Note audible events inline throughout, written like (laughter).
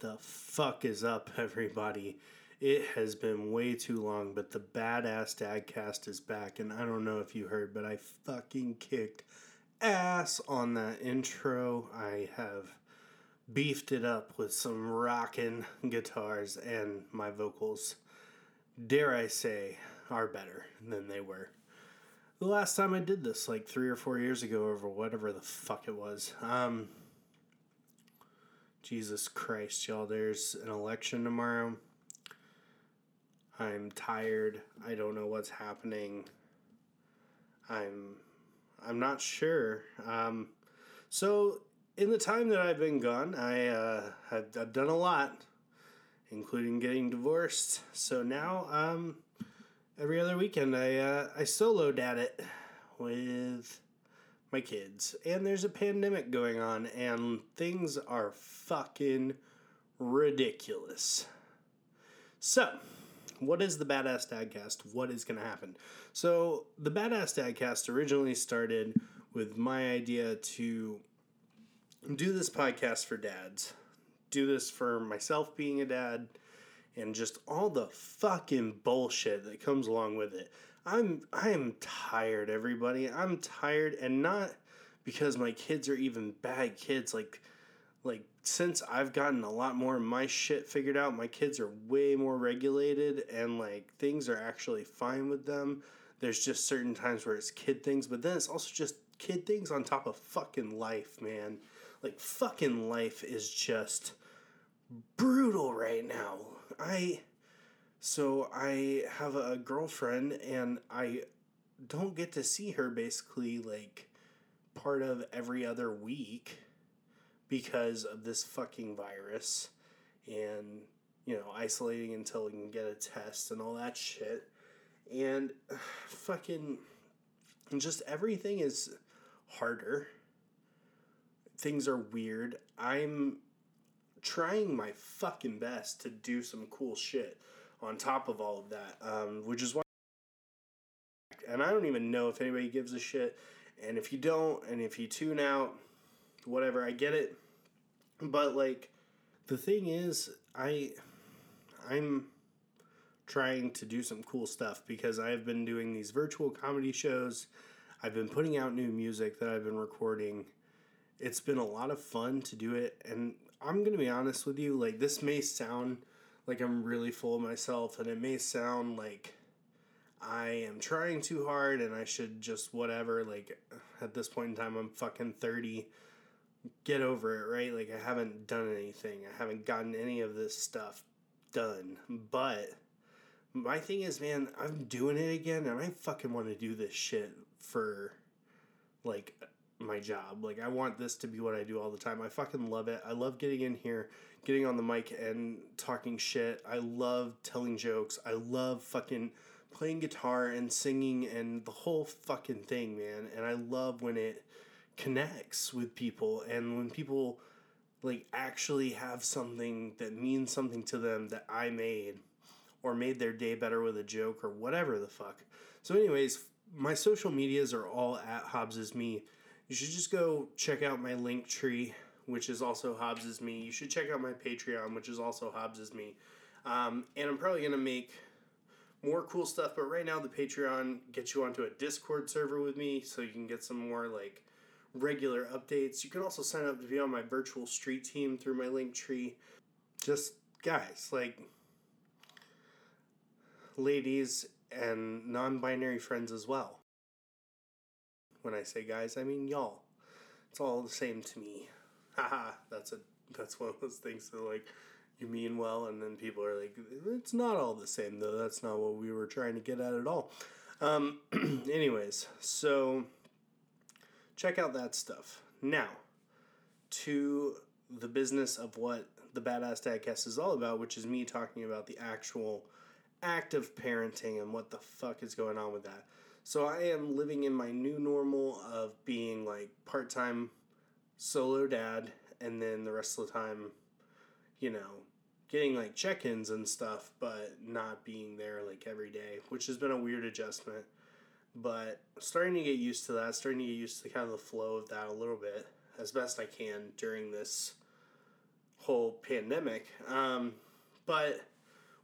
What the fuck is up, everybody? It has been way too long, but the Badass Dadcast is back, and I don't know if you heard, but I fucking kicked ass on that intro. I have beefed it up with some rockin' guitars, and my vocals, dare I say, are better than they were. The last time I did this, like three or four years ago, or whatever the fuck it was. Um, Jesus Christ, y'all, there's an election tomorrow. I'm tired. I don't know what's happening. I'm I'm not sure. Um, so in the time that I've been gone, I uh, have I've done a lot, including getting divorced. So now um, every other weekend I uh, I soloed at it with my kids. And there's a pandemic going on, and things are fucking ridiculous. So, what is the Badass Dadcast? What is going to happen? So, the Badass Dadcast originally started with my idea to do this podcast for dads, do this for myself being a dad, and just all the fucking bullshit that comes along with it. I'm I am tired, everybody. I'm tired and not because my kids are even bad kids like like since I've gotten a lot more of my shit figured out, my kids are way more regulated and like things are actually fine with them. There's just certain times where it's kid things, but then it's also just kid things on top of fucking life, man. Like fucking life is just brutal right now. I so I have a girlfriend and I don't get to see her basically like part of every other week because of this fucking virus and you know isolating until we can get a test and all that shit. And (sighs) fucking just everything is harder. Things are weird. I'm trying my fucking best to do some cool shit on top of all of that, um, which is why. And I don't even know if anybody gives a shit. And if you don't, and if you tune out, whatever, I get it. But like, the thing is, I, I'm trying to do some cool stuff because I've been doing these virtual comedy shows. I've been putting out new music that I've been recording. It's been a lot of fun to do it, and I'm gonna be honest with you. Like, this may sound like I'm really full of myself, and it may sound like I am trying too hard and I should just whatever. Like at this point in time, I'm fucking 30. Get over it, right? Like I haven't done anything, I haven't gotten any of this stuff done. But my thing is, man, I'm doing it again and I fucking want to do this shit for like my job. Like I want this to be what I do all the time. I fucking love it. I love getting in here, getting on the mic and talking shit. I love telling jokes. I love fucking playing guitar and singing and the whole fucking thing, man. And I love when it connects with people and when people like actually have something that means something to them that I made or made their day better with a joke or whatever the fuck. So anyways, my social medias are all at Hobbs is me you should just go check out my Linktree, which is also Hobbs is me. You should check out my Patreon, which is also Hobbs is me. Um, and I'm probably gonna make more cool stuff, but right now the Patreon gets you onto a Discord server with me, so you can get some more like regular updates. You can also sign up to be on my virtual street team through my Linktree. Just guys, like ladies and non-binary friends as well. When I say guys, I mean y'all. It's all the same to me. (laughs) Haha, that's a that's one of those things that like you mean well and then people are like it's not all the same though. That's not what we were trying to get at at all. Um (clears throat) anyways, so check out that stuff. Now, to the business of what the Badass Dadcast is all about, which is me talking about the actual act of parenting and what the fuck is going on with that. So I am living in my new normal of being like part time solo dad, and then the rest of the time, you know, getting like check ins and stuff, but not being there like every day, which has been a weird adjustment. But starting to get used to that, starting to get used to kind of the flow of that a little bit as best I can during this whole pandemic. Um, but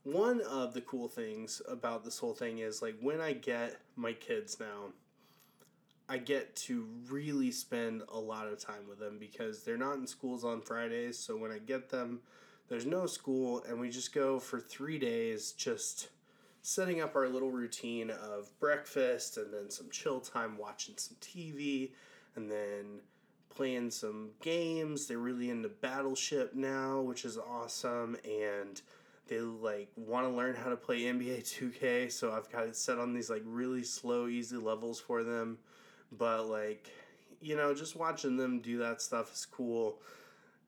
one of the cool things about this whole thing is like when I get my kids now, I get to really spend a lot of time with them because they're not in schools on Fridays. So when I get them, there's no school, and we just go for three days just setting up our little routine of breakfast and then some chill time watching some TV and then playing some games. They're really into Battleship now, which is awesome. And they like want to learn how to play NBA 2K, so I've got it set on these like really slow, easy levels for them. But like, you know, just watching them do that stuff is cool.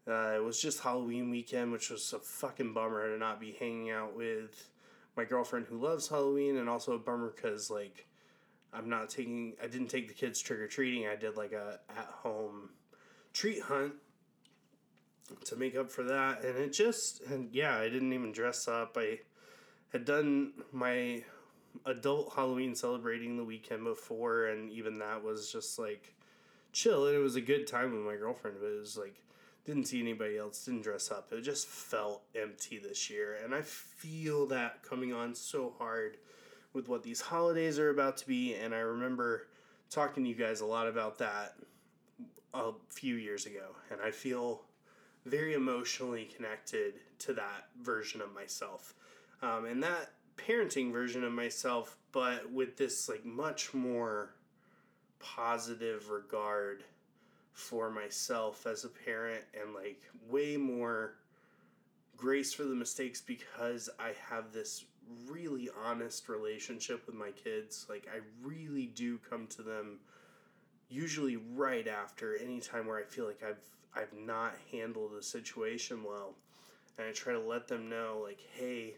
Uh, it was just Halloween weekend, which was a fucking bummer to not be hanging out with my girlfriend who loves Halloween, and also a bummer because like I'm not taking I didn't take the kids trick or treating. I did like a at home treat hunt to make up for that, and it just and yeah, I didn't even dress up. I had done my adult Halloween celebrating the weekend before, and even that was just like chill. And it was a good time with my girlfriend, but it was like didn't see anybody else, didn't dress up. It just felt empty this year. And I feel that coming on so hard with what these holidays are about to be. And I remember talking to you guys a lot about that a few years ago. And I feel very emotionally connected to that version of myself. Um, and that parenting version of myself, but with this like much more positive regard for myself as a parent and like way more grace for the mistakes because I have this really honest relationship with my kids. Like I really do come to them usually right after any time where I feel like I've I've not handled a situation well. And I try to let them know like, "Hey,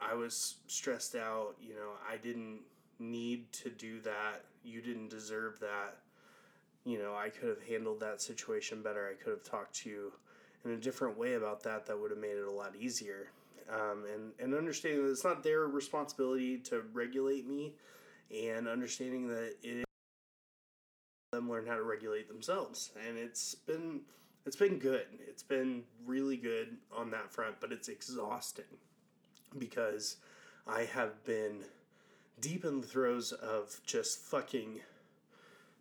I was stressed out, you know, I didn't need to do that. You didn't deserve that you know, I could have handled that situation better. I could have talked to you in a different way about that that would have made it a lot easier. Um, and, and understanding that it's not their responsibility to regulate me and understanding that it them learn how to regulate themselves. And it's been it's been good. It's been really good on that front, but it's exhausting because I have been deep in the throes of just fucking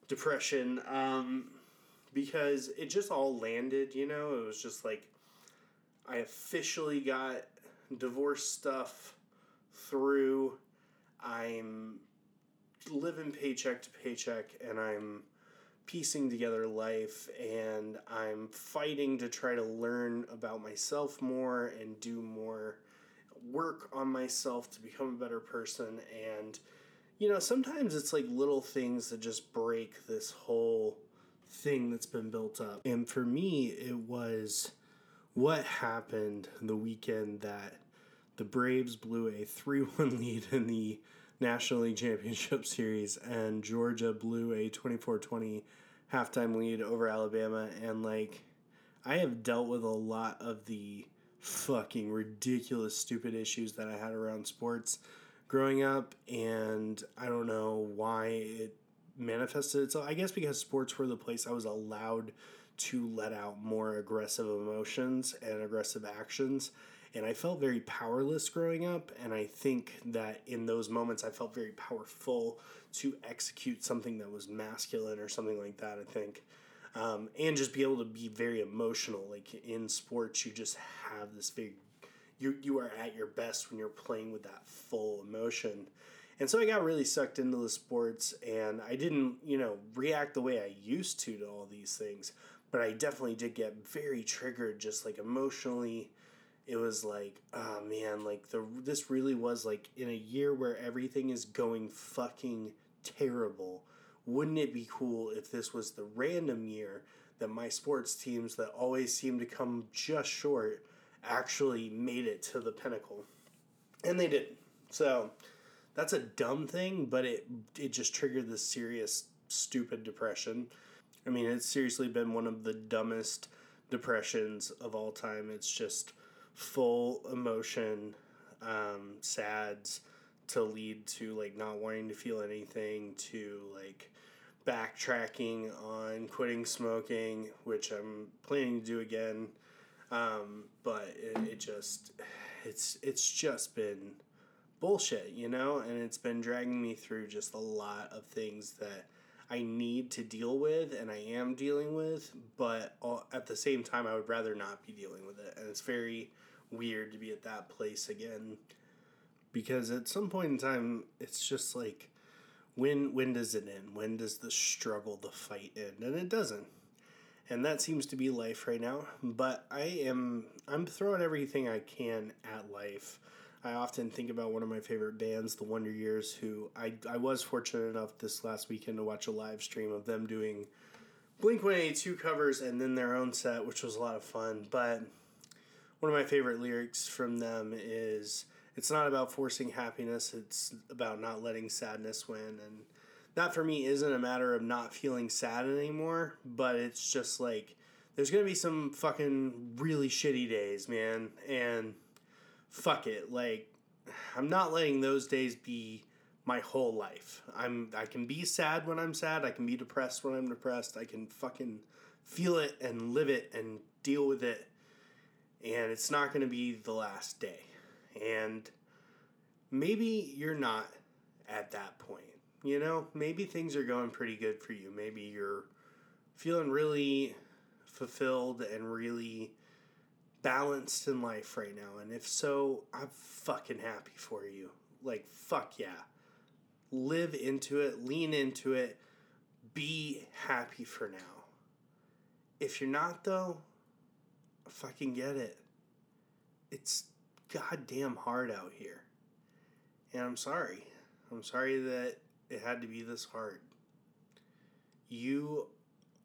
depression um, because it just all landed, you know? It was just like I officially got divorce stuff through. I'm living paycheck to paycheck and I'm piecing together life and I'm fighting to try to learn about myself more and do more work on myself to become a better person and you know, sometimes it's like little things that just break this whole thing that's been built up. And for me, it was what happened the weekend that the Braves blew a 3 1 (laughs) lead in the National League Championship Series and Georgia blew a 24 20 halftime lead over Alabama. And like, I have dealt with a lot of the fucking ridiculous, stupid issues that I had around sports growing up, and I don't know why it manifested itself. I guess because sports were the place I was allowed to let out more aggressive emotions and aggressive actions. And I felt very powerless growing up. And I think that in those moments, I felt very powerful to execute something that was masculine or something like that, I think. Um, and just be able to be very emotional. Like in sports, you just have this big, you you are at your best when you're playing with that full emotion. And so I got really sucked into the sports and I didn't, you know, react the way I used to to all these things, but I definitely did get very triggered just like emotionally. It was like, oh man, like the this really was like in a year where everything is going fucking terrible. Wouldn't it be cool if this was the random year that my sports teams that always seem to come just short actually made it to the pinnacle. And they didn't. So that's a dumb thing, but it it just triggered this serious stupid depression. I mean, it's seriously been one of the dumbest depressions of all time. It's just full emotion, um, sads to lead to like not wanting to feel anything to like backtracking on quitting smoking, which I'm planning to do again. Um, but it, it just it's it's just been bullshit, you know, and it's been dragging me through just a lot of things that I need to deal with and I am dealing with, but at the same time I would rather not be dealing with it. And it's very weird to be at that place again because at some point in time it's just like when when does it end? When does the struggle, the fight end? And it doesn't. And that seems to be life right now, but I am I'm throwing everything I can at life. I often think about one of my favorite bands, the Wonder Years, who I, I was fortunate enough this last weekend to watch a live stream of them doing Blink 182 covers and then their own set, which was a lot of fun. But one of my favorite lyrics from them is it's not about forcing happiness, it's about not letting sadness win. And that for me isn't a matter of not feeling sad anymore, but it's just like there's gonna be some fucking really shitty days, man. And fuck it. Like, I'm not letting those days be my whole life. I'm I can be sad when I'm sad. I can be depressed when I'm depressed. I can fucking feel it and live it and deal with it. And it's not going to be the last day. And maybe you're not at that point. You know, maybe things are going pretty good for you. Maybe you're feeling really fulfilled and really balanced in life right now? And if so, I'm fucking happy for you. Like, fuck yeah. Live into it, lean into it, be happy for now. If you're not, though, fucking get it. It's goddamn hard out here. And I'm sorry. I'm sorry that it had to be this hard. You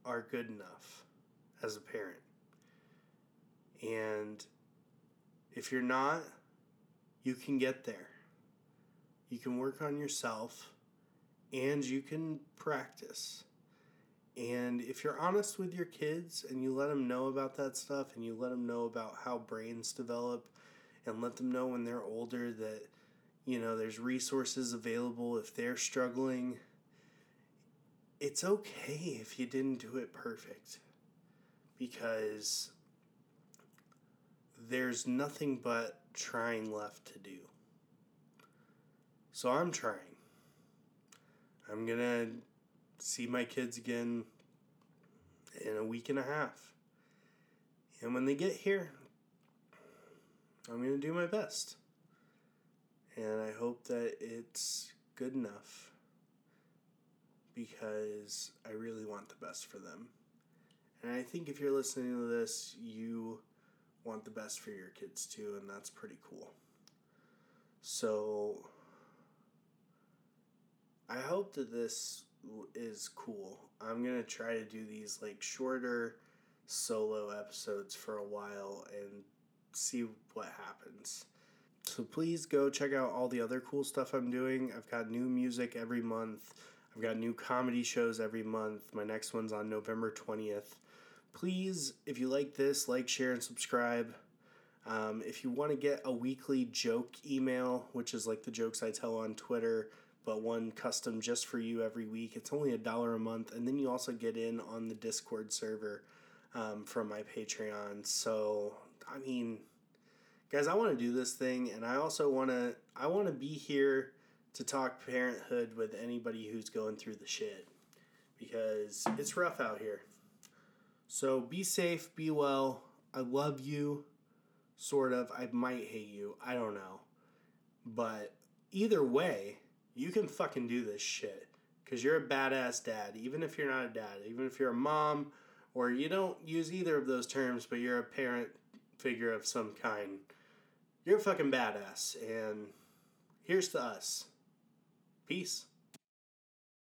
are good enough as a parent. And if you're not, you can get there. You can work on yourself and you can practice. And if you're honest with your kids and you let them know about that stuff and you let them know about how brains develop and let them know when they're older that, you know, there's resources available if they're struggling, it's okay if you didn't do it perfect. Because there's nothing but trying left to do. So I'm trying. I'm going to see my kids again in a week and a half. And when they get here, I'm going to do my best. And I hope that it's good enough because I really want the best for them. And I think if you're listening to this, you want the best for your kids too, and that's pretty cool. So, I hope that this is cool. I'm gonna try to do these like shorter solo episodes for a while and see what happens. So please go check out all the other cool stuff I'm doing. I've got new music every month. I've got new comedy shows every month. My next one's on November 20th please, if you like this, like, share, and subscribe. Um, if you want to get a weekly joke email, which is like the jokes I tell on Twitter, but one custom just for you every week, it's only a dollar a month. And then you also get in on the Discord server um, from my Patreon. So, I mean, guys, I want to do this thing, and I also want to. I want to be here to talk parenthood with anybody who's going through the shit because it's rough out here. So be safe, be well. I love you, sort of. I might hate you. I don't know. But either way, you can fucking do this shit. Because you're a badass dad, even if you're not a dad, even if you're a mom, or you don't use either of those terms, but you're a parent figure of some kind. You're a fucking badass. And here's to us. Peace.